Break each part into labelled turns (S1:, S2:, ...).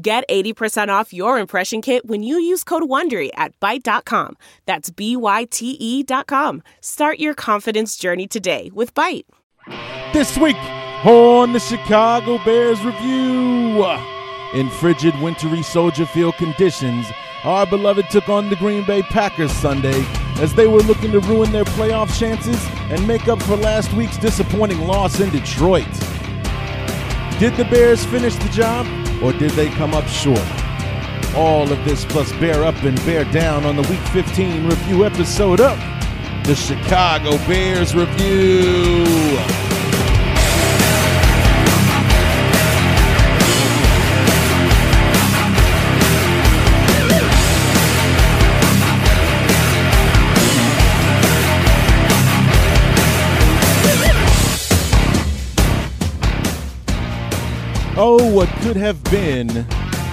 S1: Get 80% off your impression kit when you use code WONDERY at Byte.com. That's B-Y-T-E dot com. Start your confidence journey today with Byte.
S2: This week on the Chicago Bears Review. In frigid, wintry Soldier Field conditions, our beloved took on the Green Bay Packers Sunday as they were looking to ruin their playoff chances and make up for last week's disappointing loss in Detroit. Did the Bears finish the job? Or did they come up short? All of this plus bear up and bear down on the Week 15 review episode of the Chicago Bears Review. Oh, what could have been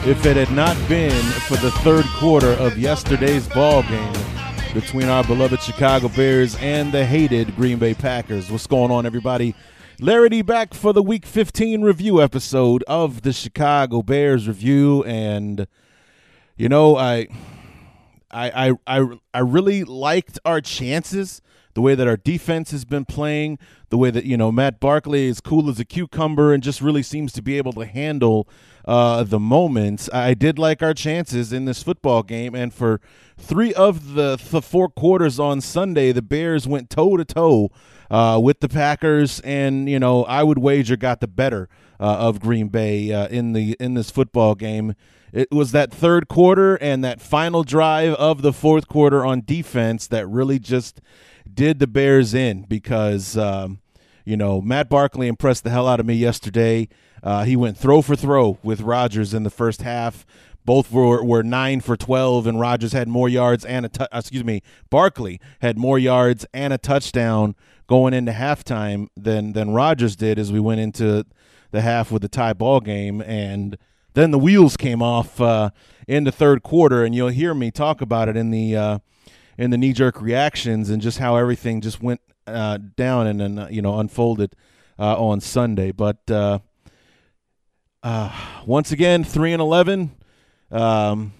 S2: if it had not been for the third quarter of yesterday's ball game between our beloved Chicago Bears and the hated Green Bay Packers. What's going on, everybody? Larry back for the Week 15 review episode of the Chicago Bears review, and you know, I, I, I, I, I really liked our chances the way that our defense has been playing, the way that you know Matt Barkley is cool as a cucumber and just really seems to be able to handle uh, the moments. I did like our chances in this football game, and for three of the, the four quarters on Sunday, the Bears went toe to toe with the Packers, and you know I would wager got the better uh, of Green Bay uh, in the in this football game. It was that third quarter and that final drive of the fourth quarter on defense that really just did the Bears in because, um, you know, Matt Barkley impressed the hell out of me yesterday. Uh, he went throw for throw with Rodgers in the first half. Both were, were nine for twelve, and Rodgers had more yards and a tu- excuse me, Barkley had more yards and a touchdown going into halftime than than Rodgers did as we went into the half with the tie ball game, and then the wheels came off uh, in the third quarter, and you'll hear me talk about it in the uh, in the knee jerk reactions and just how everything just went uh, down and then uh, you know unfolded uh, on Sunday. But uh, uh, once again, three and eleven um,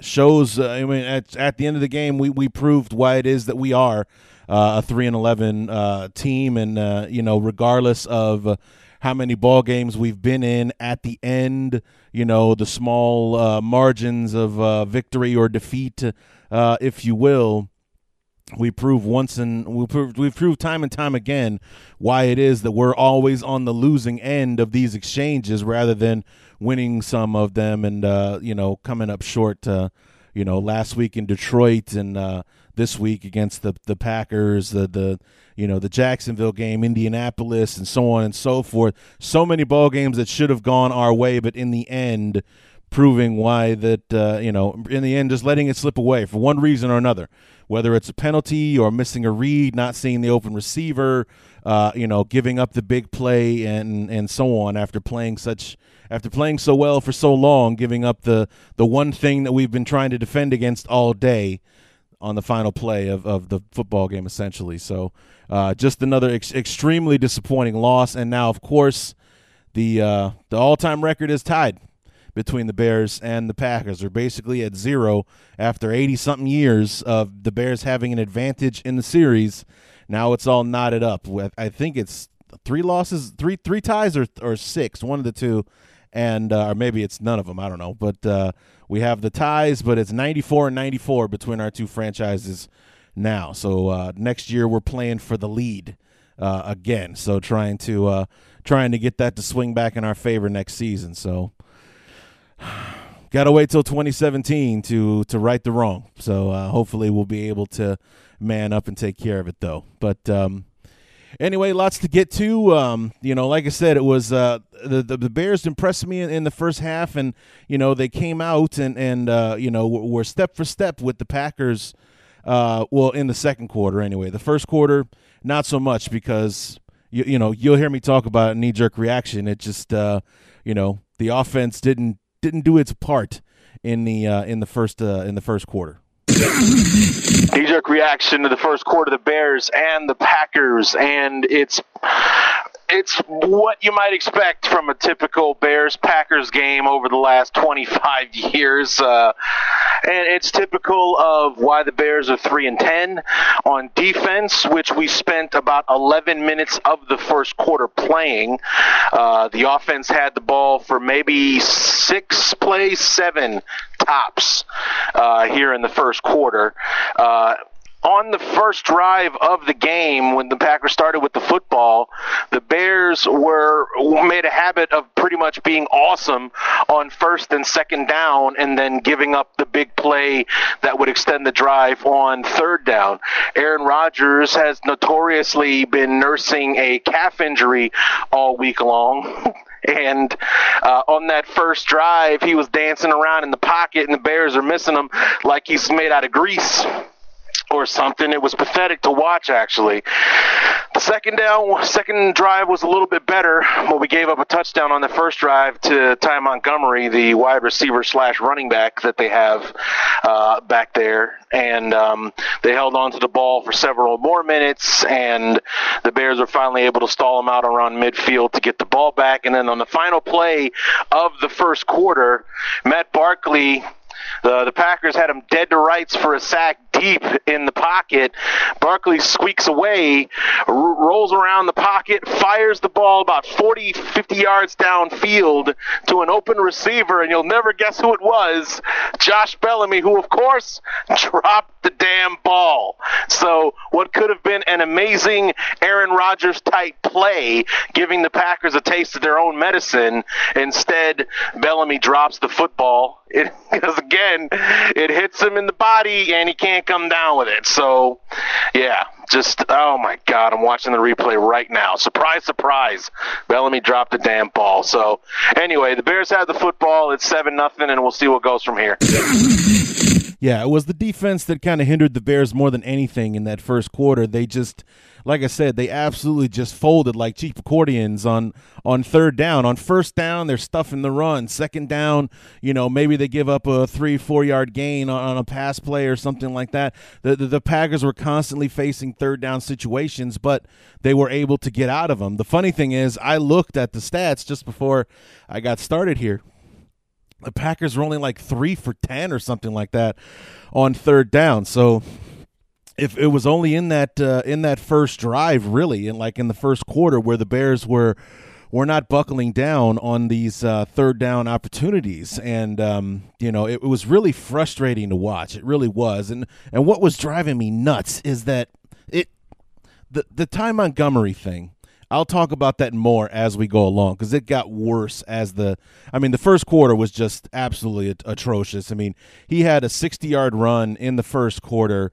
S2: shows. Uh, I mean, at at the end of the game, we we proved why it is that we are a three and eleven team, and you know, regardless of how many ball games we've been in at the end, you know, the small uh, margins of uh, victory or defeat, uh, if you will. We prove once and we prove we've proved time and time again why it is that we're always on the losing end of these exchanges rather than winning some of them and uh, you know coming up short. Uh, you know, last week in Detroit and uh, this week against the the Packers, the the you know the Jacksonville game, Indianapolis, and so on and so forth. So many ball games that should have gone our way, but in the end, proving why that uh, you know in the end just letting it slip away for one reason or another, whether it's a penalty or missing a read, not seeing the open receiver, uh, you know, giving up the big play and and so on after playing such after playing so well for so long, giving up the the one thing that we've been trying to defend against all day on the final play of, of the football game, essentially. So, uh, just another ex- extremely disappointing loss. And now, of course, the uh, the all time record is tied between the Bears and the Packers. They're basically at zero after 80 something years of the Bears having an advantage in the series. Now it's all knotted up. I think it's three losses, three three ties, or or six, one of the two, and uh, or maybe it's none of them. I don't know, but uh, we have the ties, but it's 94 and 94 between our two franchises now. So uh, next year we're playing for the lead uh, again. So trying to uh, trying to get that to swing back in our favor next season. So got to wait till 2017 to to right the wrong. So uh, hopefully we'll be able to man up and take care of it though. But um, anyway, lots to get to. Um, you know, like I said, it was uh, the, the, the Bears impressed me in, in, the first half, and you know they came out and and uh, you know were step for step with the Packers. Uh, well, in the second quarter, anyway. The first quarter, not so much because you you know you'll hear me talk about knee jerk reaction. It just uh, you know the offense didn't didn't do its part in the uh, in the first uh, in the first quarter.
S3: Knee jerk reaction to the first quarter, the Bears and the Packers, and it's it's what you might expect from a typical Bears Packers game over the last 25 years, uh, and it's typical of why the Bears are three and ten on defense, which we spent about 11 minutes of the first quarter playing. Uh, the offense had the ball for maybe six plays, seven tops uh, here in the first quarter. On the first drive of the game, when the Packers started with the football, the Bears were made a habit of pretty much being awesome on first and second down, and then giving up the big play that would extend the drive on third down. Aaron Rodgers has notoriously been nursing a calf injury all week long. And uh, on that first drive, he was dancing around in the pocket, and the Bears are missing him like he's made out of grease or something. It was pathetic to watch, actually. The second down, second drive was a little bit better, but we gave up a touchdown on the first drive to Ty Montgomery, the wide receiver slash running back that they have uh, back there, and um, they held on to the ball for several more minutes, and the Bears were finally able to stall them out around midfield to get the ball back, and then on the final play of the first quarter, Matt Barkley the, the Packers had him dead to rights for a sack deep in the pocket. Barkley squeaks away, r- rolls around the pocket, fires the ball about 40, 50 yards downfield to an open receiver, and you'll never guess who it was Josh Bellamy, who, of course, dropped the damn ball. So, what could have been an amazing Aaron Rodgers type play, giving the Packers a taste of their own medicine, instead, Bellamy drops the football. Because again, it hits him in the body and he can't come down with it. So, yeah, just oh my god, I'm watching the replay right now. Surprise, surprise, Bellamy dropped the damn ball. So, anyway, the Bears have the football. It's seven nothing, and we'll see what goes from here.
S2: Yeah, it was the defense that kind of hindered the Bears more than anything in that first quarter. They just like I said, they absolutely just folded like cheap accordions on on third down. On first down, they're stuffing the run. Second down, you know, maybe they give up a three, four yard gain on, on a pass play or something like that. The, the, the Packers were constantly facing third down situations, but they were able to get out of them. The funny thing is, I looked at the stats just before I got started here the Packers were only like three for 10 or something like that on third down. So if it was only in that uh, in that first drive, really, and like in the first quarter, where the Bears were were not buckling down on these uh, third down opportunities, and um, you know it, it was really frustrating to watch. It really was, and and what was driving me nuts is that it the the Ty Montgomery thing. I'll talk about that more as we go along because it got worse as the. I mean, the first quarter was just absolutely atrocious. I mean, he had a 60 yard run in the first quarter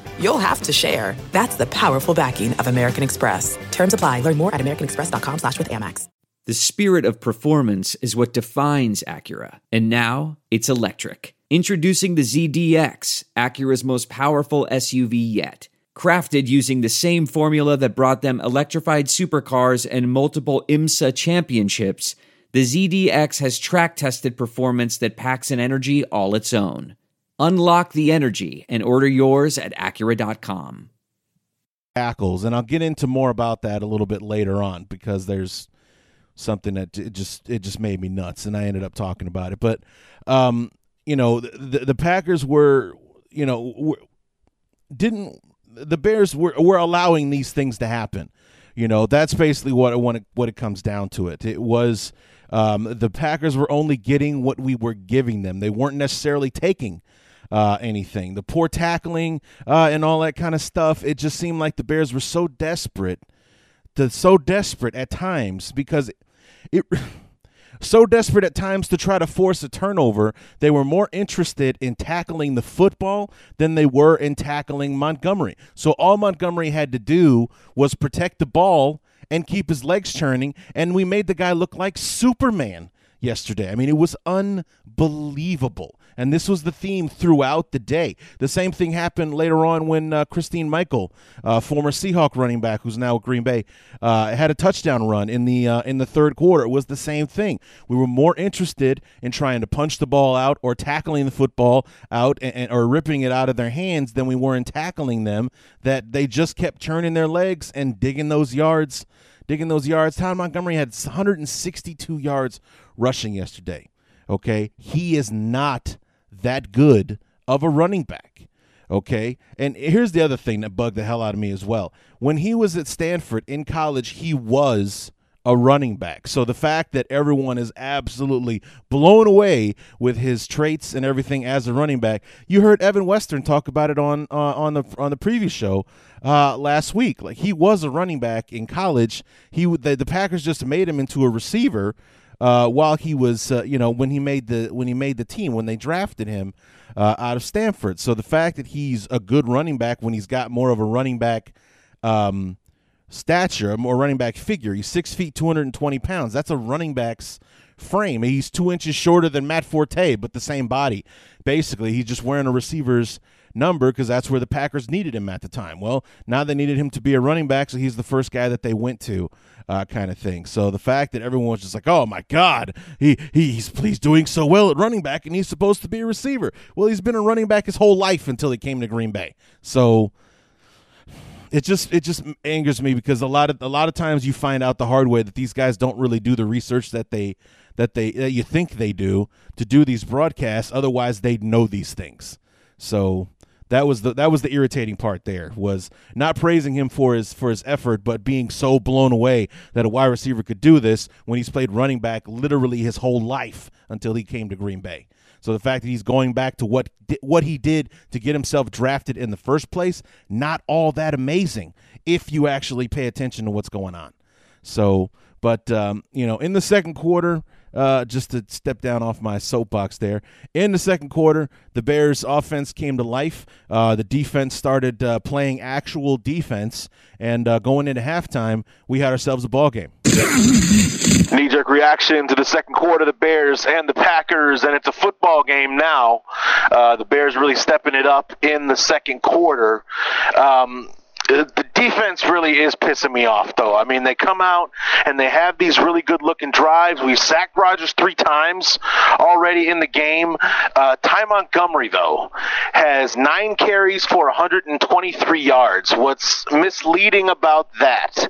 S4: you'll have to share. That's the powerful backing of American Express. Terms apply. Learn more at americanexpress.com slash with Amex.
S5: The spirit of performance is what defines Acura. And now it's electric. Introducing the ZDX, Acura's most powerful SUV yet. Crafted using the same formula that brought them electrified supercars and multiple IMSA championships, the ZDX has track tested performance that packs an energy all its own. Unlock the energy and order yours at Acura.com.
S2: Tackles, and I'll get into more about that a little bit later on because there's something that it just it just made me nuts, and I ended up talking about it. But um, you know, the, the Packers were you know were, didn't the Bears were were allowing these things to happen. You know, that's basically what it, what it comes down to. It. It was um, the Packers were only getting what we were giving them. They weren't necessarily taking uh, anything. The poor tackling uh, and all that kind of stuff. It just seemed like the Bears were so desperate, to, so desperate at times because it, it so desperate at times to try to force a turnover, they were more interested in tackling the football than they were in tackling Montgomery. So all Montgomery had to do was protect the ball and keep his legs churning, and we made the guy look like Superman yesterday. I mean, it was unbelievable. And this was the theme throughout the day. The same thing happened later on when uh, Christine Michael, uh, former Seahawk running back who's now at Green Bay, uh, had a touchdown run in the uh, in the third quarter. It was the same thing. We were more interested in trying to punch the ball out or tackling the football out and, and, or ripping it out of their hands than we were in tackling them. That they just kept turning their legs and digging those yards digging those yards. Ty Montgomery had 162 yards rushing yesterday. Okay. He is not that good of a running back. Okay. And here's the other thing that bugged the hell out of me as well. When he was at Stanford in college, he was a running back. So the fact that everyone is absolutely blown away with his traits and everything as a running back, you heard Evan Western talk about it on uh, on the on the previous show uh, last week. Like he was a running back in college. He the, the Packers just made him into a receiver uh, while he was uh, you know when he made the when he made the team when they drafted him uh, out of Stanford. So the fact that he's a good running back when he's got more of a running back. Um, stature, a more running back figure. He's six feet, 220 pounds. That's a running back's frame. He's two inches shorter than Matt Forte, but the same body. Basically, he's just wearing a receiver's number because that's where the Packers needed him at the time. Well, now they needed him to be a running back, so he's the first guy that they went to, uh, kind of thing. So the fact that everyone was just like, "Oh my God, he, he's he's doing so well at running back, and he's supposed to be a receiver." Well, he's been a running back his whole life until he came to Green Bay. So it just it just angers me because a lot of a lot of times you find out the hard way that these guys don't really do the research that they that they that you think they do to do these broadcasts otherwise they'd know these things so that was the that was the irritating part there was not praising him for his for his effort but being so blown away that a wide receiver could do this when he's played running back literally his whole life until he came to Green Bay so the fact that he's going back to what what he did to get himself drafted in the first place, not all that amazing if you actually pay attention to what's going on. So, but um, you know, in the second quarter, uh, just to step down off my soapbox there. In the second quarter, the Bears' offense came to life. Uh, the defense started uh, playing actual defense, and uh, going into halftime, we had ourselves a ball game.
S3: Knee jerk reaction to the second quarter, the Bears and the Packers, and it's a football game now. Uh, the Bears really stepping it up in the second quarter. Um, the defense really is pissing me off, though. I mean, they come out and they have these really good looking drives. We've sacked Rodgers three times already in the game. Uh, Ty Montgomery, though, has nine carries for 123 yards. What's misleading about that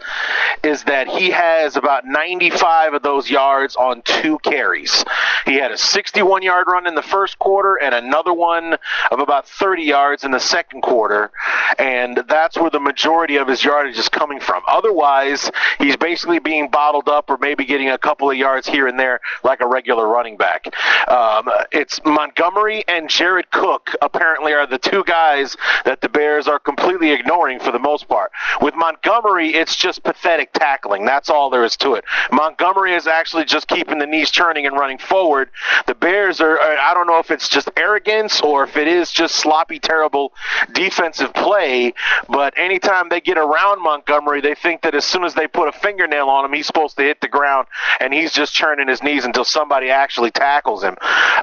S3: is that he has about 95 of those yards on two carries. He had a 61 yard run in the first quarter and another one of about 30 yards in the second quarter. And that's where the majority of his yardage is coming from. Otherwise, he's basically being bottled up or maybe getting a couple of yards here and there like a regular running back. Um, it's Montgomery and Jared Cook apparently are the two guys that the Bears are completely ignoring for the most part. With Montgomery, it's just pathetic tackling. That's all there is to it. Montgomery is actually just keeping the knees turning and running forward. The Bears are, I don't know if it's just arrogance or if it is just sloppy, terrible defensive play, but any anytime they get around Montgomery, they think that as soon as they put a fingernail on him, he's supposed to hit the ground, and he's just churning his knees until somebody actually tackles him.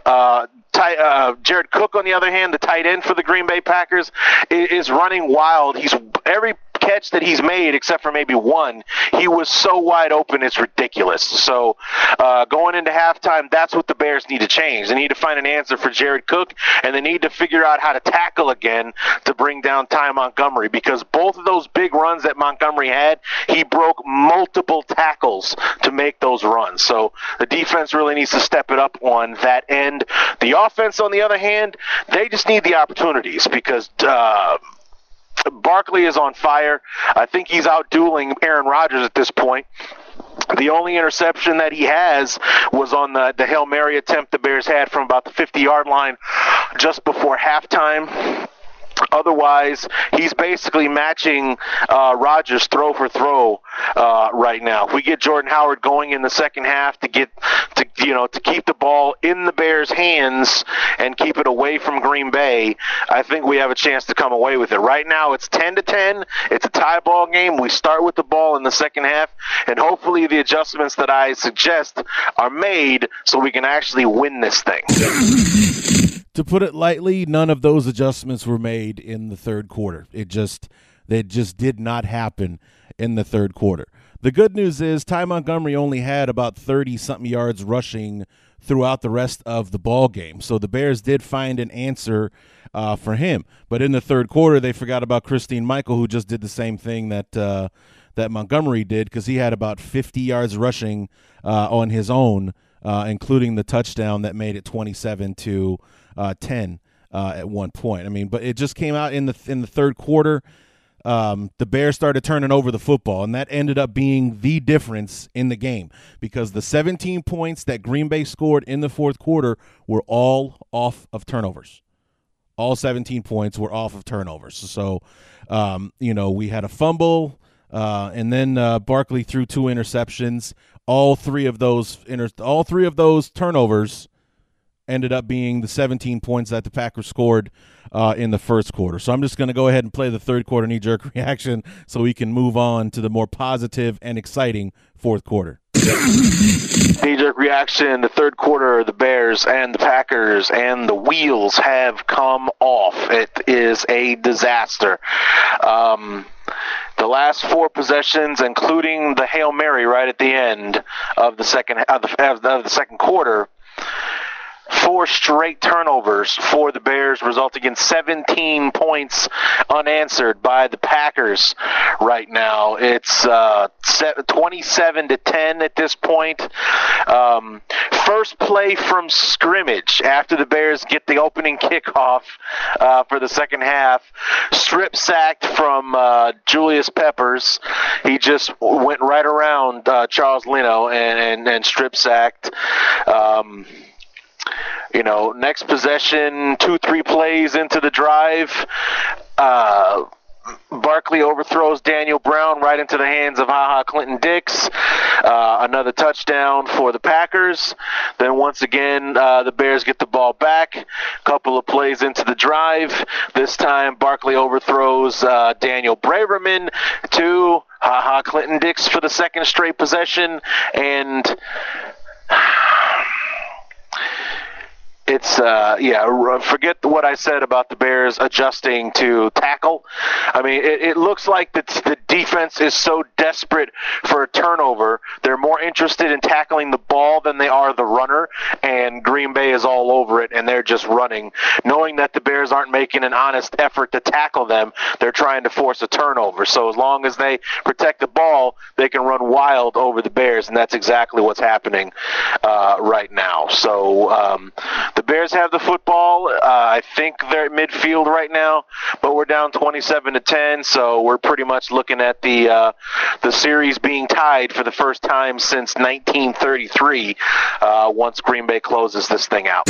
S3: Uh, uh, Jared Cook, on the other hand, the tight end for the Green Bay Packers, is, running wild. He's every catch that he's made, except for maybe one, he was so wide open, it's ridiculous. So uh, going into halftime, that's what the Bears need to change. They need to find an answer for Jared Cook, and they need to figure out how to tackle again to bring down Ty Montgomery because both of those big runs that Montgomery had, he broke multiple tackles to make those runs. So the defense really needs to step it up on that end. The offense, on the other hand, they just need the opportunities because. Uh, Barkley is on fire. I think he's out dueling Aaron Rodgers at this point. The only interception that he has was on the, the Hail Mary attempt the Bears had from about the 50 yard line just before halftime. Otherwise, he's basically matching uh, Rodgers throw for throw uh, right now. If we get Jordan Howard going in the second half to get to you know to keep the ball in the Bears' hands and keep it away from Green Bay, I think we have a chance to come away with it. Right now, it's 10 to 10. It's a tie ball game. We start with the ball in the second half, and hopefully the adjustments that I suggest are made so we can actually win this thing.
S2: to put it lightly, none of those adjustments were made in the third quarter. It just they just did not happen in the third quarter. The good news is Ty Montgomery only had about 30 something yards rushing throughout the rest of the ball game. So the Bears did find an answer uh, for him. But in the third quarter, they forgot about Christine Michael, who just did the same thing that uh, that Montgomery did because he had about 50 yards rushing uh, on his own, uh, including the touchdown that made it 27 to uh, 10 uh, at one point. I mean, but it just came out in the in the third quarter. Um, the Bears started turning over the football, and that ended up being the difference in the game because the 17 points that Green Bay scored in the fourth quarter were all off of turnovers. All 17 points were off of turnovers. So, um, you know, we had a fumble, uh, and then uh, Barkley threw two interceptions. All three of those inter- all three of those turnovers ended up being the 17 points that the Packers scored uh, in the first quarter. So I'm just going to go ahead and play the third quarter knee jerk reaction so we can move on to the more positive and exciting fourth quarter.
S3: Knee jerk reaction, the third quarter, the Bears and the Packers and the wheels have come off. It is a disaster. Um, the last four possessions, including the Hail Mary right at the end of the second of the, of the second quarter, four straight turnovers for the Bears, resulting in 17 points unanswered by the Packers right now. It's uh, 27 to 10 at this point. Um, first play from scrimmage after the Bears get the opening kickoff uh, for the second half. Strip sacked from uh, Julius Peppers. He just went right around uh, Charles Leno and, and, and strip sacked. Um, you know, next possession, two, three plays into the drive. Uh, Barkley overthrows Daniel Brown right into the hands of Ha Ha Clinton Dix. Uh, another touchdown for the Packers. Then once again, uh, the Bears get the ball back. Couple of plays into the drive. This time, Barkley overthrows uh, Daniel Braverman to Ha Ha Clinton Dix for the second straight possession. And it's uh, yeah. Forget what I said about the Bears adjusting to tackle. I mean, it, it looks like the, the defense is so desperate for a turnover. They're more interested in tackling the ball than they are the runner, and Green Bay is all over it, and they're just running, knowing that the Bears aren't making an honest effort to tackle them. They're trying to force a turnover. So as long as they protect the ball, they can run wild over the Bears, and that's exactly what's happening uh, right now. So. Um, the Bears have the football. Uh, I think they're at midfield right now, but we're down 27 to 10, so we're pretty much looking at the uh, the series being tied for the first time since 1933. Uh, once Green Bay closes this thing out.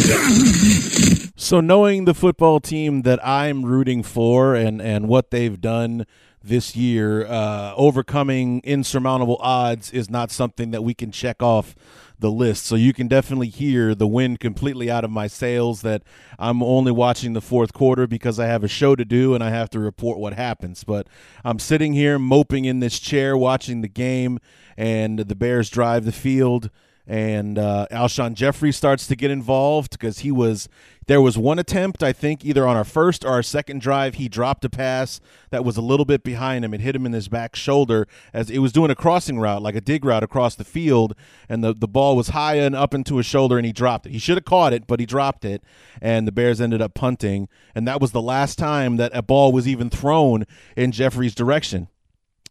S2: So, knowing the football team that I'm rooting for and and what they've done this year, uh, overcoming insurmountable odds is not something that we can check off the list. So you can definitely hear the wind completely out of my sails that I'm only watching the fourth quarter because I have a show to do and I have to report what happens. But I'm sitting here moping in this chair watching the game, and the Bears drive the field and uh, Alshon Jeffery starts to get involved because he was there was one attempt I think either on our first or our second drive he dropped a pass that was a little bit behind him. And hit him in his back shoulder as it was doing a crossing route like a dig route across the field and the the ball was high and up into his shoulder and he dropped it. He should have caught it but he dropped it and the Bears ended up punting and that was the last time that a ball was even thrown in Jeffery's direction.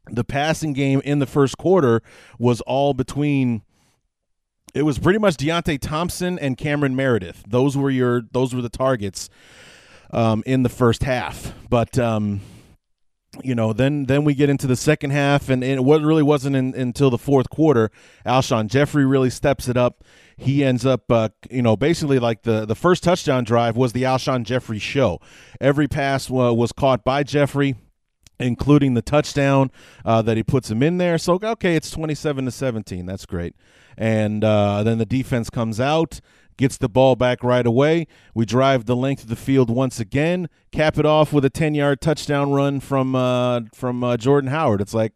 S2: The passing game in the first quarter was all between it was pretty much Deonte Thompson and Cameron Meredith. Those were your those were the targets um, in the first half. But um, you know, then then we get into the second half, and, and it really wasn't in, until the fourth quarter. Alshon Jeffery really steps it up. He ends up, uh, you know, basically like the the first touchdown drive was the Alshon Jeffery show. Every pass was caught by Jeffery including the touchdown uh, that he puts him in there. So okay, it's twenty-seven to seventeen. That's great. And uh, then the defense comes out, gets the ball back right away. We drive the length of the field once again, cap it off with a ten-yard touchdown run from uh, from uh, Jordan Howard. It's like.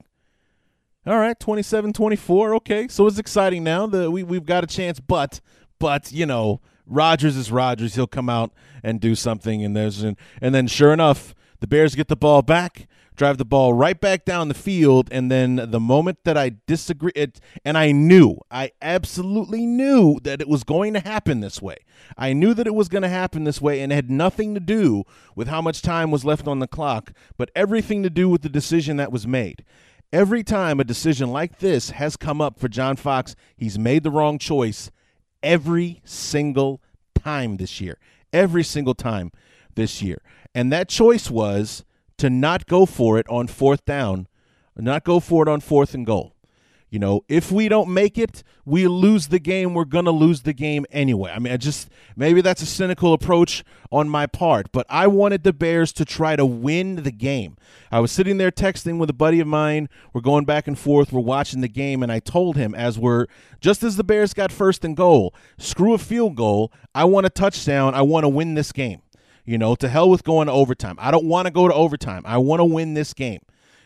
S2: All right, 27-24. Okay, so it's exciting now. that we we've got a chance, but but you know, Rodgers is Rodgers. He'll come out and do something, and there's an, and then sure enough, the Bears get the ball back drive the ball right back down the field. And then the moment that I disagree, it, and I knew, I absolutely knew that it was going to happen this way. I knew that it was going to happen this way, and it had nothing to do with how much time was left on the clock, but everything to do with the decision that was made. Every time a decision like this has come up for John Fox, he's made the wrong choice every single time this year. Every single time this year. And that choice was to not go for it on fourth down, not go for it on fourth and goal. You know, if we don't make it, we lose the game. We're going to lose the game anyway. I mean, I just maybe that's a cynical approach on my part, but I wanted the Bears to try to win the game. I was sitting there texting with a buddy of mine. We're going back and forth. We're watching the game, and I told him as we're just as the Bears got first and goal, screw a field goal. I want a touchdown. I want to win this game. You know, to hell with going to overtime. I don't want to go to overtime. I want to win this game.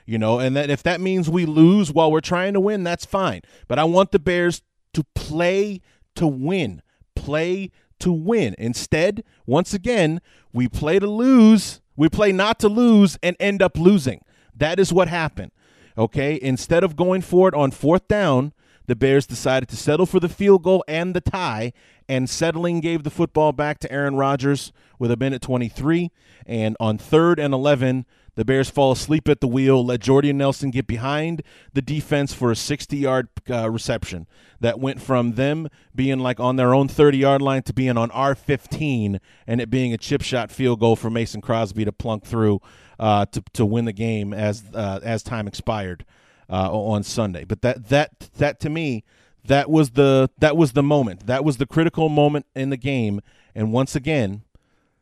S2: You know, and that if that means we lose while we're trying to win, that's fine. But I want the Bears to play to win. Play to win. Instead, once again, we play to lose. We play not to lose and end up losing. That is what happened. Okay? Instead of going for it on fourth down, the Bears decided to settle for the field goal and the tie, and settling gave the football back to Aaron Rodgers with a minute 23. And on third and 11, the Bears fall asleep at the wheel, let Jordy Nelson get behind the defense for a 60 yard uh, reception that went from them being like on their own 30 yard line to being on our 15 and it being a chip shot field goal for Mason Crosby to plunk through uh, to, to win the game as, uh, as time expired uh, on Sunday. But that that that to me, that was the that was the moment. That was the critical moment in the game. And once again,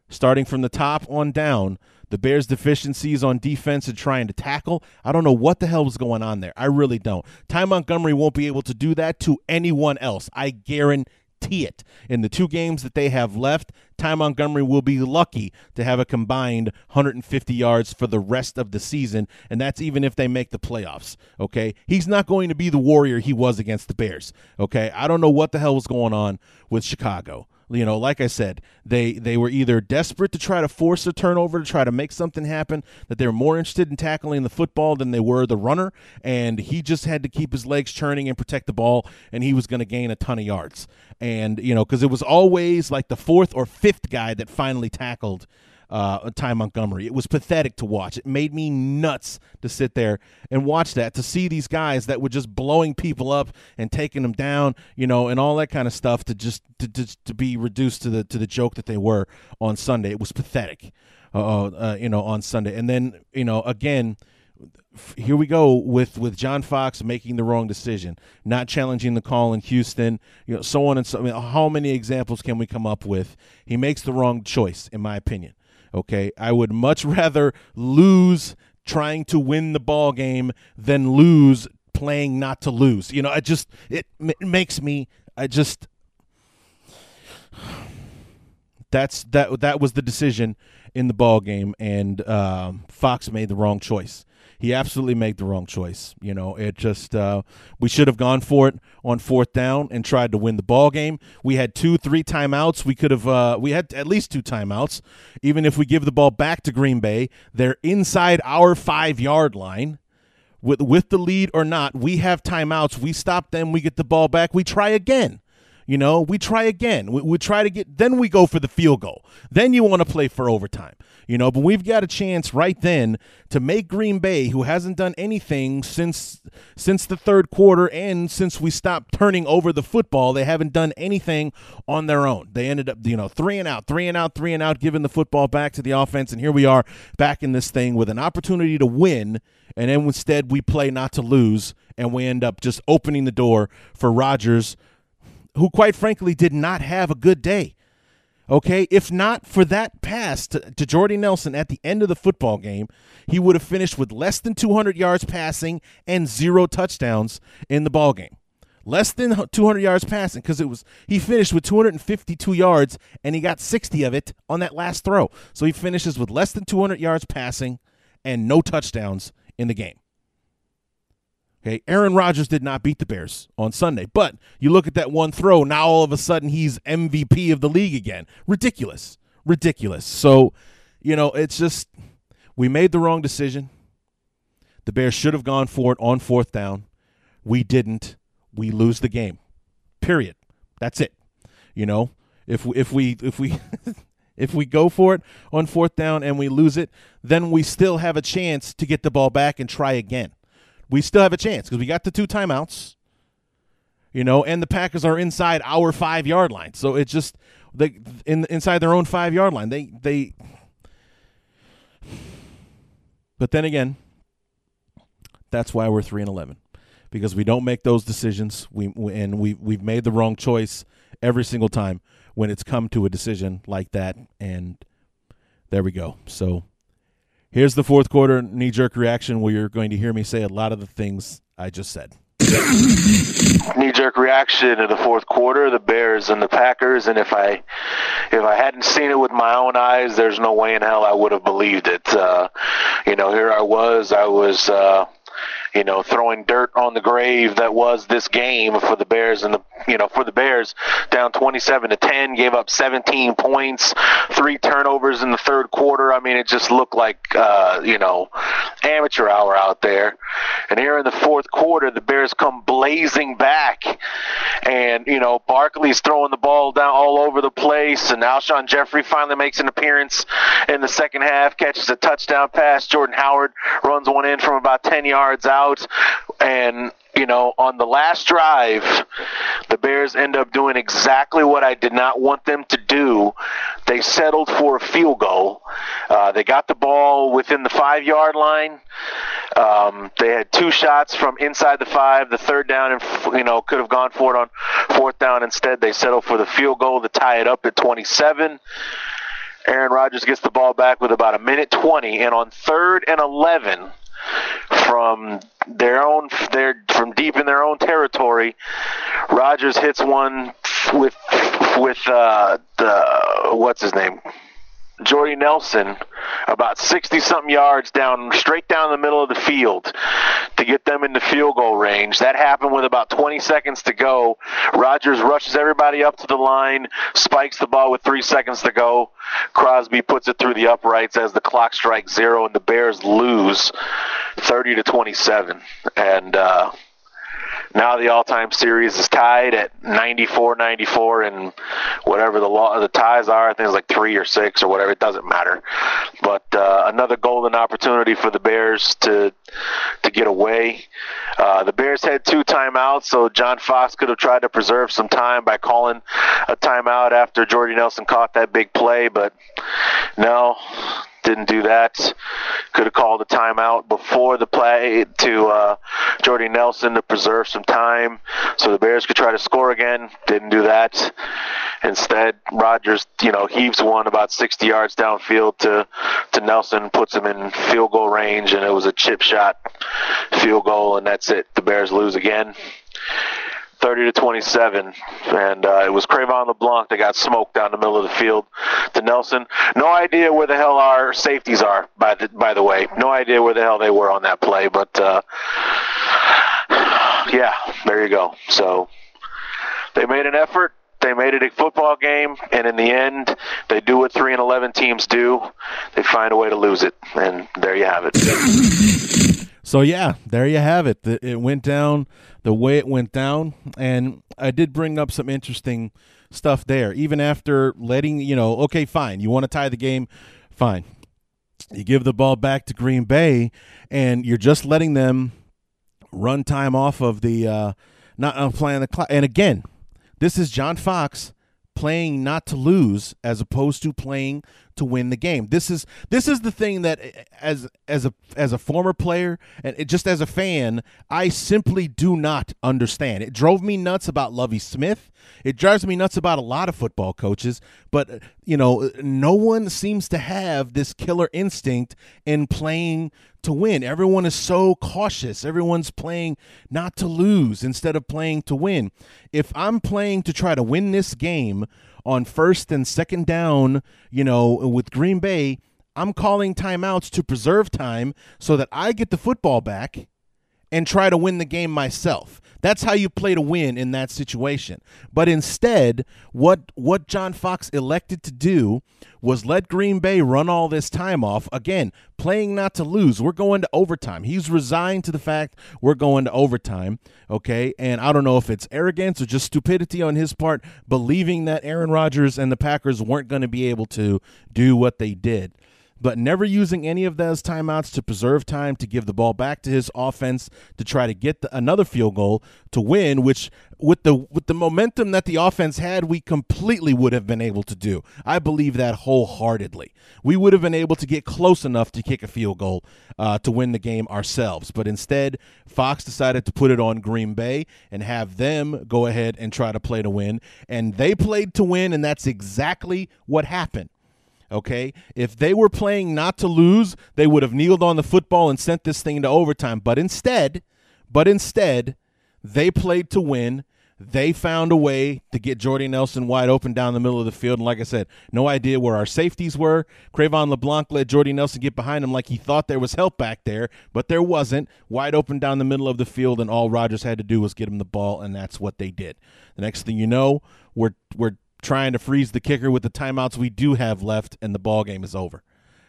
S2: starting from the top on down, the Bears' deficiencies on defense and trying to tackle. I don't know what the hell was going on there. I really don't. Ty Montgomery won't be able to do that to anyone else. I guarantee guarantee it. In the two games that they have left, Ty Montgomery will be lucky to have a combined 150 yards for the rest of the season, and that's even if they make the playoffs. Okay, he's not going to be the warrior he was against the Bears. Okay, I don't know what the hell was going on with Chicago. You know, like I said, they they were either desperate to try to force a turnover to try to make something happen, that they were more interested in tackling the football than they were the runner, and he just had to keep his legs churning and protect the ball, and he was going to gain a ton of yards. And you know, because it was always like the fourth or fifth guy that finally tackled uh, Ty Montgomery. It was pathetic to watch. It made me nuts to sit there and watch that, to see these guys that were just blowing people up and taking them down, you know, and all that kind of stuff to just to, to, to be reduced to the to the joke that they were on Sunday. It was pathetic, uh, uh, you know, on Sunday. And then you know, again here we go with with John Fox making the wrong decision, not challenging the call in Houston, you know, so on and so. I mean, how many examples can we come up with? He makes the wrong choice, in my opinion. Okay, I would much rather lose trying to win the ball game than lose playing not to lose. You know, I just it, it makes me. I just that's that that was the decision in the ball game, and um, Fox made the wrong choice he absolutely made the wrong choice. You know, it just uh, we should have gone for it on fourth down and tried to win the ball game. We had two, three timeouts. We could have uh, we had at least two timeouts. Even if we give the ball back to Green Bay, they're inside our five yard line. With with the lead or not, we have timeouts. We stop them. We get the ball back. We try again. You know, we try again. We, we try to get, then we go for the field goal. Then you want to play for overtime. You know, but we've got a chance right then to make Green Bay, who hasn't done anything since since the third quarter and since we stopped turning over the football, they haven't done anything on their own. They ended up, you know, three and out, three and out, three and out, giving the football back to the offense, and here we are back in this thing with an opportunity to win, and then instead we play not to lose, and we end up just opening the door for Rodgers who quite frankly did not have a good day. Okay, if not for that pass to, to Jordy Nelson at the end of the football game, he would have finished with less than 200 yards passing and zero touchdowns in the ball game. Less than 200 yards passing because it was he finished with 252 yards and he got 60 of it on that last throw. So he finishes with less than 200 yards passing and no touchdowns in the game. Okay, Aaron Rodgers did not beat the Bears on Sunday, but you look at that one throw, now all of a sudden he's MVP of the league again. Ridiculous. Ridiculous. So, you know, it's just we made the wrong decision. The Bears should have gone for it on fourth down. We didn't. We lose the game. Period. That's it. You know, if if we if we if we go for it on fourth down and we lose it, then we still have a chance to get the ball back and try again we still have a chance because we got the two timeouts, you know, and the Packers are inside our five yard line. So it's just they in inside their own five yard line. They they. But then again, that's why we're three and eleven because we don't make those decisions. We and we we've made the wrong choice every single time when it's come to a decision like that, and there we go. So Here's the fourth quarter knee jerk reaction where you're going to hear me say a lot of the things I just said.
S3: Knee jerk reaction in the fourth quarter, the Bears and the Packers, and if I if I hadn't seen it with my own eyes, there's no way in hell I would have believed it. Uh, you know, here I was, I was uh, you know, throwing dirt on the grave that was this game for the Bears and the, you know, for the Bears down 27 to 10, gave up 17 points, three turnovers in the third quarter. I mean, it just looked like, uh, you know, amateur hour out there. And here in the fourth quarter, the Bears come blazing back and, you know, Barkley's throwing the ball down all over the place and Alshon Jeffery finally makes an appearance in the second half, catches a touchdown pass. Jordan Howard runs one in from about 10 yards out out. And, you know, on the last drive, the Bears end up doing exactly what I did not want them to do. They settled for a field goal. Uh, they got the ball within the five yard line. Um, they had two shots from inside the five. The third down, and you know, could have gone for it on fourth down. Instead, they settled for the field goal to tie it up at 27. Aaron Rodgers gets the ball back with about a minute 20, and on third and 11, from their own their from deep in their own territory. Rodgers hits one with with uh, the what's his name Jordy Nelson about 60 something yards down, straight down the middle of the field to get them into field goal range. That happened with about 20 seconds to go. Rodgers rushes everybody up to the line, spikes the ball with three seconds to go. Crosby puts it through the uprights as the clock strikes zero, and the Bears lose 30 to 27. And, uh, now the all-time series is tied at 94 94 and whatever the law the ties are i think it's like three or six or whatever it doesn't matter. But uh, another golden opportunity for the bears to to get away. Uh, the bears had two timeouts so john fox could have tried to preserve some time by calling a timeout after jordy nelson caught that big play but no didn't do that. Could have called a timeout before the play to uh, Jordy Nelson to preserve some time so the Bears could try to score again. Didn't do that. Instead, Rodgers, you know, heaves one about 60 yards downfield to to Nelson, puts him in field goal range, and it was a chip shot field goal, and that's it. The Bears lose again. 30 to 27, and uh, it was Cre'Von LeBlanc that got smoked down the middle of the field to Nelson. No idea where the hell our safeties are. By the by the way, no idea where the hell they were on that play. But uh, yeah, there you go. So they made an effort. They made it a football game, and in the end, they do what three and eleven teams do. They find a way to lose it, and there you have it.
S2: So yeah, there you have it. It went down the way it went down, and I did bring up some interesting stuff there. Even after letting you know, okay, fine, you want to tie the game, fine. You give the ball back to Green Bay, and you're just letting them run time off of the uh, not uh, playing the clock. And again, this is John Fox playing not to lose as opposed to playing to win the game. This is this is the thing that as as a as a former player and it, just as a fan, I simply do not understand. It drove me nuts about Lovie Smith. It drives me nuts about a lot of football coaches, but you know, no one seems to have this killer instinct in playing to win. Everyone is so cautious. Everyone's playing not to lose instead of playing to win. If I'm playing to try to win this game on first and second down, you know, with Green Bay, I'm calling timeouts to preserve time so that I get the football back and try to win the game myself. That's how you play to win in that situation. But instead, what what John Fox elected to do was let Green Bay run all this time off. Again, playing not to lose. We're going to overtime. He's resigned to the fact we're going to overtime. Okay. And I don't know if it's arrogance or just stupidity on his part, believing that Aaron Rodgers and the Packers weren't going to be able to do what they did but never using any of those timeouts to preserve time to give the ball back to his offense to try to get the, another field goal to win, which with the with the momentum that the offense had, we completely would have been able to do. I believe that wholeheartedly. We would have been able to get close enough to kick a field goal uh, to win the game ourselves, but instead, Fox decided to put it on Green Bay and have them go ahead and try to play to win, and they played to win, and that's exactly what happened. Okay. If they were playing not to lose, they would have kneeled on the football and sent this thing to overtime. But instead, but instead, they played to win. They found a way to get Jordy Nelson wide open down the middle of the field. And like I said, no idea where our safeties were. Cre'Von LeBlanc let Jordy Nelson get behind him like he thought there was help back there, but there wasn't. Wide open down the middle of the field, and all Rodgers had to do was get him the ball, and that's what they did. The next thing you know, we're we're trying to freeze the kicker with the timeouts we do have left, and the ball game is over.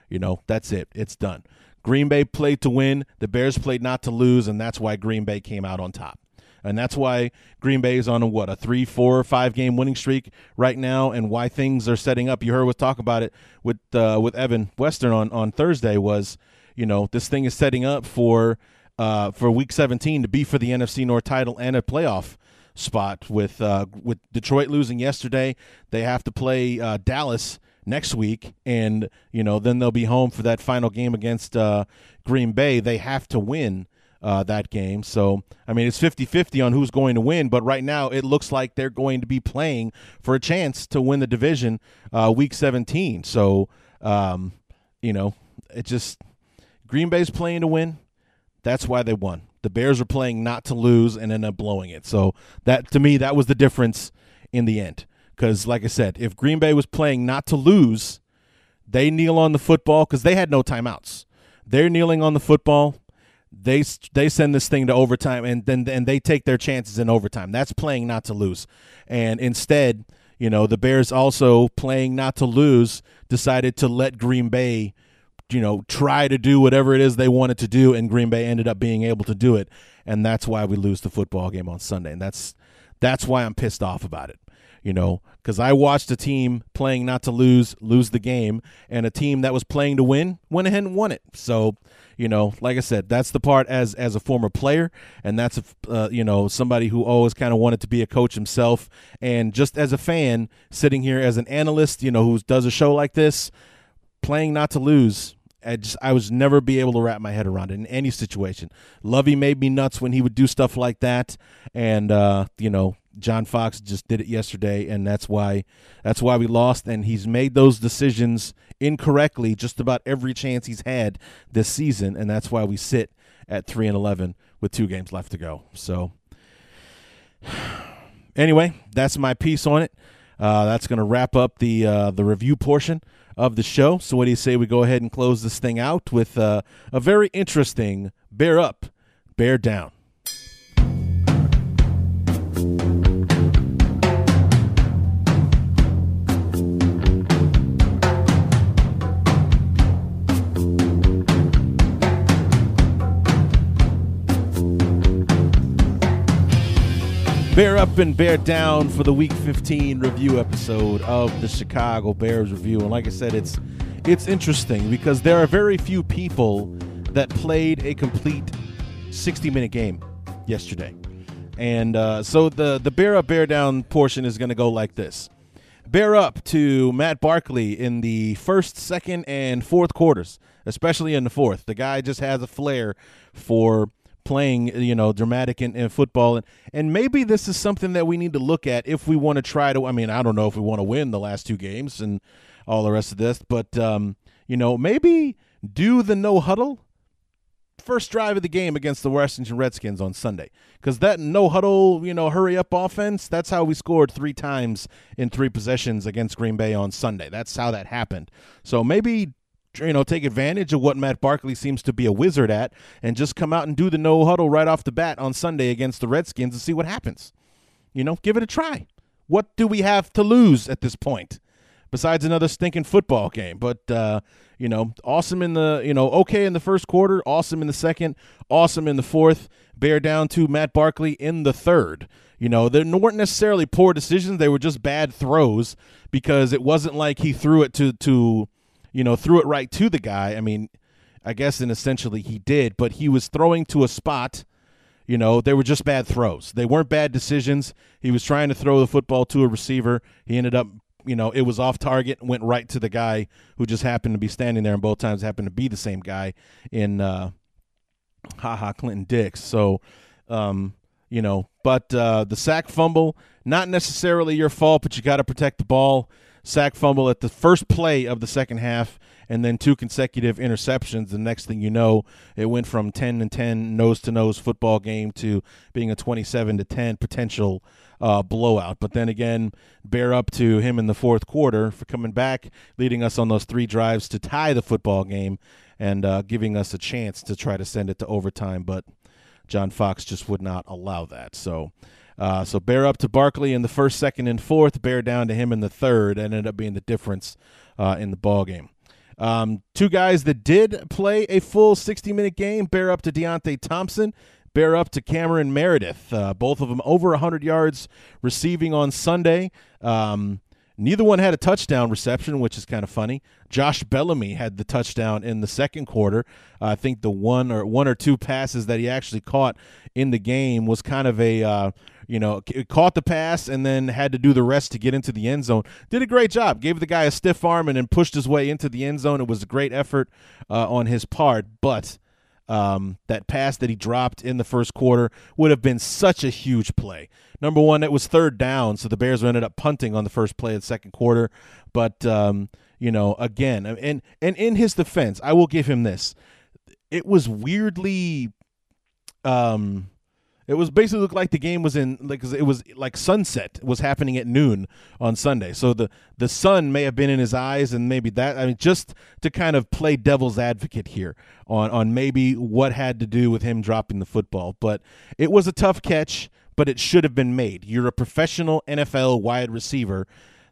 S2: You know, that's it. It's done. Green Bay played to win. The Bears played not to lose, and that's why Green Bay came out on top. And that's why Green Bay is on a what a three, four, five game winning streak right now, and why things are setting up. You heard us talk about it with uh, with Evan Western on on Thursday. Was you know this thing is setting up for uh, for Week 17 to be for the NFC North title and a playoff spot with uh, with Detroit losing yesterday. They have to play uh, Dallas next week, and you know then they'll be home for that final game against uh, Green Bay. They have to win. Uh, that game. So, I mean, it's 50 50 on who's going to win, but right now it looks like they're going to be playing for a chance to win the division uh, week 17. So, um, you know, it just, Green Bay's playing to win. That's why they won. The Bears were playing not to lose and ended up blowing it. So that to me, that was the difference in the end. Because, like I said, if Green Bay was playing not to lose, they kneel on the football because they had no timeouts. They're kneeling on the football. They they send this thing to overtime, and then and they take their chances in overtime. That's playing not to lose. And instead, you know, the Bears also playing not to lose decided to let Green Bay you know, try to do whatever it is they wanted to do, and Green Bay ended up being able to do it, and that's why we lose the football game on Sunday, and that's that's why I'm pissed off about it. You know, because I watched a team playing not to lose lose the game, and a team that was playing to win went ahead and won it. So, you know, like I said, that's the part as as a former player, and that's a uh, you know somebody who always kind of wanted to be a coach himself, and just as a fan sitting here as an analyst, you know, who does a show like this playing not to lose. I just I was never be able to wrap my head around it in any situation. Lovie made me nuts when he would do stuff like that, and uh, you know John Fox just did it yesterday, and that's why that's why we lost. And he's made those decisions incorrectly just about every chance he's had this season, and that's why we sit at three and eleven with two games left to go. So anyway, that's my piece on it. Uh, that's going to wrap up the uh, the review portion of the show. So, what do you say we go ahead and close this thing out with uh, a very interesting bear up, bear down? Bear up and bear down for the Week 15 review episode of the Chicago Bears review. And like I said, it's it's interesting because there are very few people that played a complete 60 minute game yesterday. And uh, so the the bear up bear down portion is going to go like this. Bear up to Matt Barkley in the first, second, and fourth quarters, especially in the fourth. The guy just has a flair for playing, you know, dramatic in, in football. And, and maybe this is something that we need to look at if we want to try to. I mean, I don't know if we want to win the last two games and all the rest of this, but, um, you know, maybe do the no huddle first drive of the game against the Washington Redskins on Sunday. Because that no huddle, you know, hurry up offense, that's how we scored three times in three possessions against Green Bay on Sunday. That's how that happened. So maybe you know, take advantage of what Matt Barkley seems to be a wizard at and just come out and do the no huddle right off the bat on Sunday against the Redskins and see what happens. You know, give it a try. What do we have to lose at this point? Besides another stinking football game, but uh, you know, awesome in the you know, okay in the first quarter, awesome in the second, awesome in the fourth. Bear down to Matt Barkley in the third. You know, they weren't necessarily poor decisions; they were just bad throws because it wasn't like he threw it to to you know, threw it right to the guy. I mean, I guess and essentially he did, but he was throwing to a spot. You know, they were just bad throws. They weren't bad decisions. He was trying to throw the football to a receiver. He ended up, you know, it was off target, and went right to the guy who just happened to be standing there, and both times happened to be the same guy in uh, Ha Ha Clinton Dix. So, um, you know, but uh, the sack fumble, not necessarily your fault, but you got to protect the ball sack fumble at the first play of the second half and then two consecutive interceptions. The next thing you know, it went from 10 and 10 nose to nose football game to being a 27 to 10 potential uh, blowout. But then again, bear up to him in the fourth quarter for coming back, leading us on those three drives to tie the football game and uh, giving us a chance to try to send it to overtime. But John Fox just would not allow that. So uh, so bear up to Barkley in the first, second, and fourth. Bear down to him in the third. Ended up being the difference uh, in the ball game. Um, two guys that did play a full 60 minute game. Bear up to Deonte Thompson. Bear up to Cameron Meredith. Uh, both of them over 100 yards receiving on Sunday. Um, Neither one had a touchdown reception, which is kind of funny. Josh Bellamy had the touchdown in the second quarter. Uh, I think the one or one or two passes that he actually caught in the game was kind of a uh, you know caught the pass and then had to do the rest to get into the end zone. Did a great job. Gave the guy a stiff arm and then pushed his way into the end zone. It was a great effort uh, on his part, but um, that pass that he dropped in the first quarter would have been such a huge play. Number one, it was third down, so the Bears ended up punting on the first play of the second quarter. But um, you know, again, and and in his defense, I will give him this: it was weirdly um, it was basically looked like the game was in like it was like sunset was happening at noon on Sunday. So the the sun may have been in his eyes, and maybe that. I mean, just to kind of play devil's advocate here on on maybe what had to do with him dropping the football. But it was a tough catch, but it should have been made. You're a professional NFL wide receiver.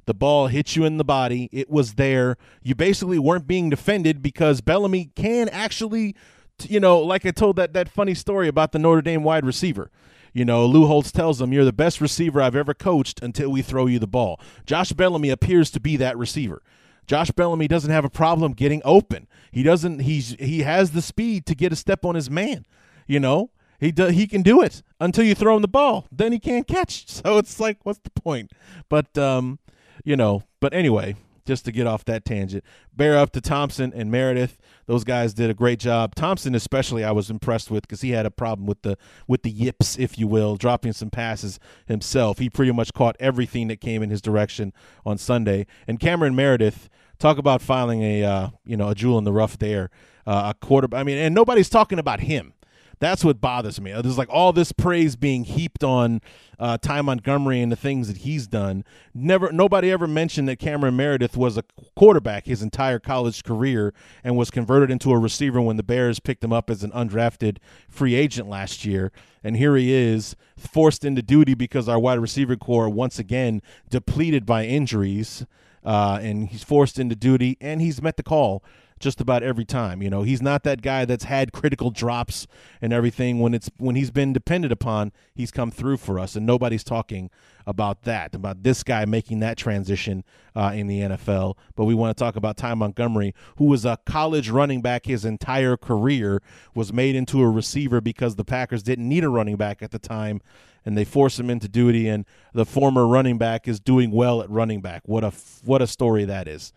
S2: The ball hit you in the body. It was there. You basically weren't being defended because Bellamy can actually you know, like I told that that funny story about the Notre Dame wide receiver. You know, Lou Holtz tells him, You're the best receiver I've ever coached until we throw you the ball. Josh Bellamy appears to be that receiver. Josh Bellamy doesn't have a problem getting open. He doesn't he's he has the speed to get a step on his man. You know? He do, he can do it until you throw him the ball. Then he can't catch. So it's like what's the point? But um, you know, but anyway, just to get off that tangent. Bear up to Thompson and Meredith. Those guys did a great job. Thompson, especially, I was impressed with because he had a problem with the with the yips, if you will, dropping some passes himself. He pretty much caught everything that came in his direction on Sunday. And Cameron Meredith, talk about filing a uh, you know a jewel in the rough there. Uh, a quarter. I mean, and nobody's talking about him. That's what bothers me. There's like all this praise being heaped on uh, Ty Montgomery and the things that he's done. Never, nobody ever mentioned that Cameron Meredith was a quarterback his entire college career and was converted into a receiver when the Bears picked him up as an undrafted free agent last year. And here he is, forced into duty because our wide receiver corps once again depleted by injuries, uh, and he's forced into duty, and he's met the call just about every time. You know, he's not that guy that's had critical drops and everything when it's when he's been depended upon, he's come through for us and nobody's talking about that, about this guy making that transition uh, in the NFL. But we want to talk about Ty Montgomery, who was a college running back his entire career, was made into a receiver because the Packers didn't need a running back at the time and they force him into duty and the former running back is doing well at running back. What a what a story that is.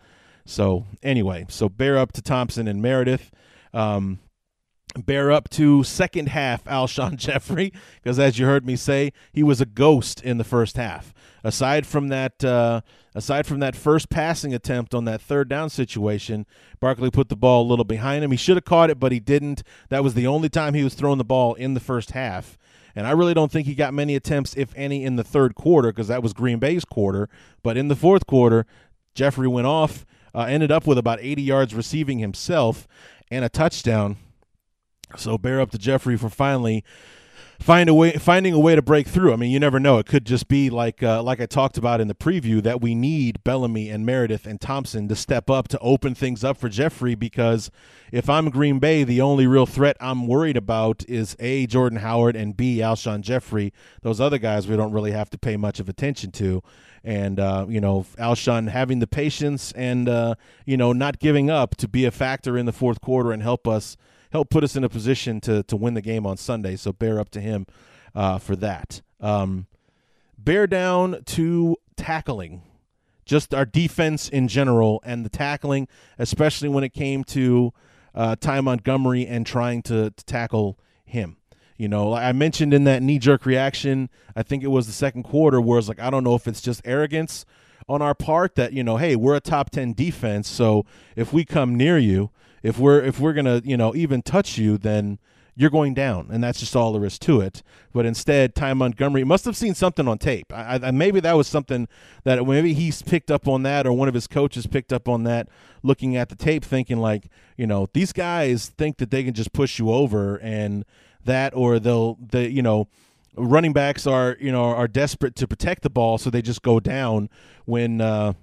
S2: So anyway, so bear up to Thompson and Meredith. Um, bear up to second half Alshon Jeffery because as you heard me say, he was a ghost in the first half. Aside from that, uh, aside from that first passing attempt on that third down situation, Barkley put the ball a little behind him. He should have caught it, but he didn't. That was the only time he was throwing the ball in the first half. And I really don't think he got many attempts, if any, in the third quarter because that was Green Bay's quarter. But in the fourth quarter, Jeffery went off uh, ended up with about 80 yards receiving himself and a touchdown. So bear up to Jeffery for finally find a way finding a way to break through. I mean, you never know. It could just be like uh, like I talked about in the preview that we need Bellamy and Meredith and Thompson to step up to open things up for Jeffery because if I'm Green Bay, the only real threat I'm worried about is A Jordan Howard and B Alshon Jeffery. Those other guys we don't really have to pay much of attention to and uh, you know Alshon having the patience and uh, you know not giving up to be a factor in the fourth quarter and help us help put us in a position to to win the game on Sunday. So bear up to him uh, for that. Um, bear down to tackling, just our defense in general and the tackling, especially when it came to uh, Ty Montgomery and trying to, to tackle him. You know, like I mentioned in that knee jerk reaction, I think it was the second quarter, where it's like, I don't know if it's just arrogance on our part that, you know, hey, we're a top 10 defense. So if we come near you, if we're, if we're going to, you know, even touch you, then you're going down. And that's just all there is to it. But instead, Ty Montgomery must have seen something on tape. I, I, maybe that was something that maybe he's picked up on that or one of his coaches picked up on that looking at the tape, thinking like, you know, these guys think that they can just push you over and, that or they'll the you know running backs are you know are desperate to protect the ball so they just go down when uh,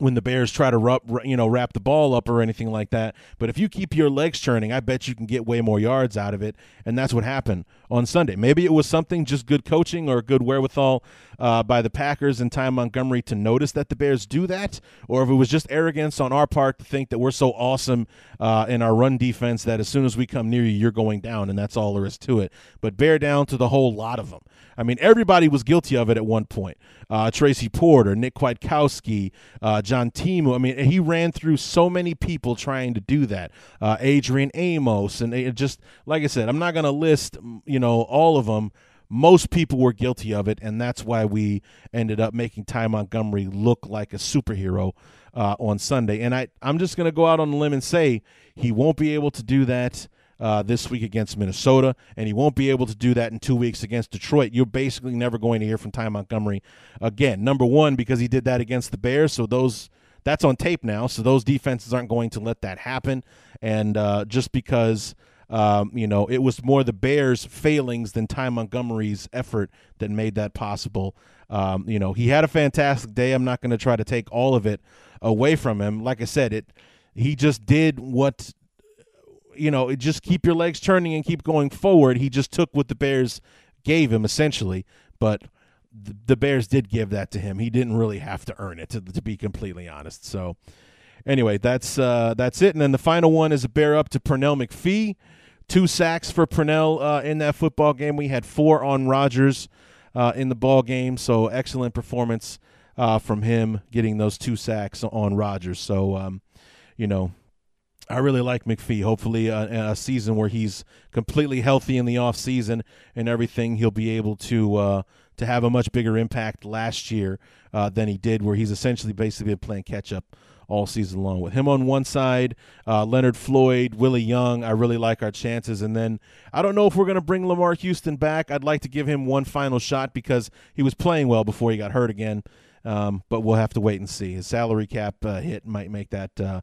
S2: when the Bears try to wrap, you know wrap the ball up or anything like that. But if you keep your legs turning, I bet you can get way more yards out of it, and that's what happened on Sunday. Maybe it was something just good coaching or good wherewithal uh, by the Packers and Ty Montgomery to notice that the Bears do that, or if it was just arrogance on our part to think that we're so awesome uh, in our run defense that as soon as we come near you, you're going down, and that's all there is to it. But bear down to the whole lot of them. I mean, everybody was guilty of it at one point. Uh, Tracy Porter, Nick Kwiatkowski, uh, John Timu. I mean, he ran through so many people trying to do that. Uh, Adrian Amos, and it just like I said, I'm not going to list, you know, all of them. Most people were guilty of it, and that's why we ended up making Ty Montgomery look like a superhero uh, on Sunday. And I, I'm just going to go out on a limb and say he won't be able to do that uh, this week against Minnesota, and he won't be able to do that in two weeks against Detroit. You're basically never going to hear from Ty Montgomery again. Number one, because he did that against the Bears, so those that's on tape now. So those defenses aren't going to let that happen, and uh, just because. Um, you know, it was more the Bears' failings than Ty Montgomery's effort that made that possible. Um, you know, he had a fantastic day. I'm not going to try to take all of it away from him. Like I said, it he just did what you know, just keep your legs turning and keep going forward. He just took what the Bears gave him essentially, but the, Bears did give that to him. He didn't really have to earn it, to, to be completely honest. So, anyway, that's uh, that's it. And then the final one is a bear up to Pernell McPhee. Two sacks for Pernell uh, in that football game. We had four on Rodgers uh, in the ball game, so excellent performance uh, from him getting those two sacks on Rodgers. So, um, you know, I really like McPhee. Hopefully, a, a, season where he's completely healthy in the off season and everything, he'll be able to uh, to have a much bigger impact last year uh, than he did, where he's essentially basically been playing catch up all season long. With him on one side, uh, Leonard Floyd, Willie Young, I really like our chances. And then I don't know if we're going to bring Lamar Houston back. I'd like to give him one final shot because he was playing well before he got hurt again. Um, but we'll have to wait and see. His salary cap uh, hit might make that uh,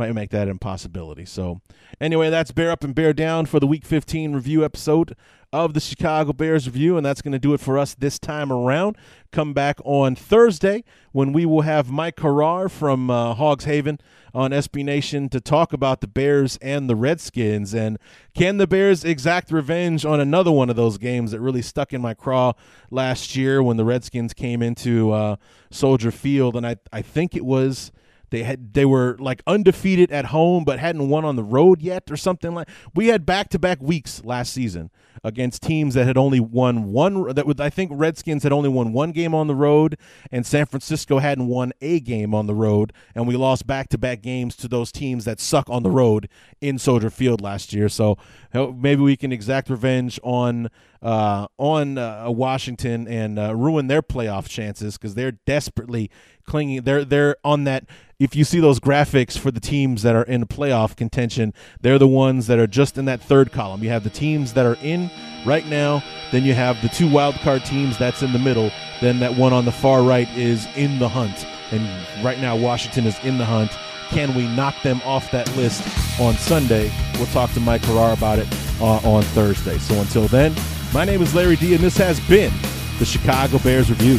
S2: might make that an impossibility. So, anyway, that's Bear Up and Bear Down for the Week 15 review episode of the Chicago Bears review, and that's going to do it for us this time around. Come back on Thursday when we will have Mike Harrar from uh, Hogs Haven on SB Nation to talk about the Bears and the Redskins. And can the Bears exact revenge on another one of those games that really stuck in my craw last year when the Redskins came into uh, Soldier Field? And I, I think it was they had they were like undefeated at home but hadn't won on the road yet or something like. We had back-to-back weeks last season against teams that had only won one that would I think Redskins had only won one game on the road and San Francisco hadn't won a game on the road and we lost back-to-back games to those teams that suck on the road in Soldier Field last year. So maybe we can exact revenge on uh, on uh, Washington and uh, ruin their playoff chances because they're desperately clinging. They're they're on that. If you see those graphics for the teams that are in playoff contention, they're the ones that are just in that third column. You have the teams that are in right now. Then you have the two wild card teams that's in the middle. Then that one on the far right is in the hunt. And right now, Washington is in the hunt. Can we knock them off that list on Sunday? We'll talk to Mike Harrar about it uh, on Thursday. So until then, my name is Larry D, and this has been the Chicago Bears Review.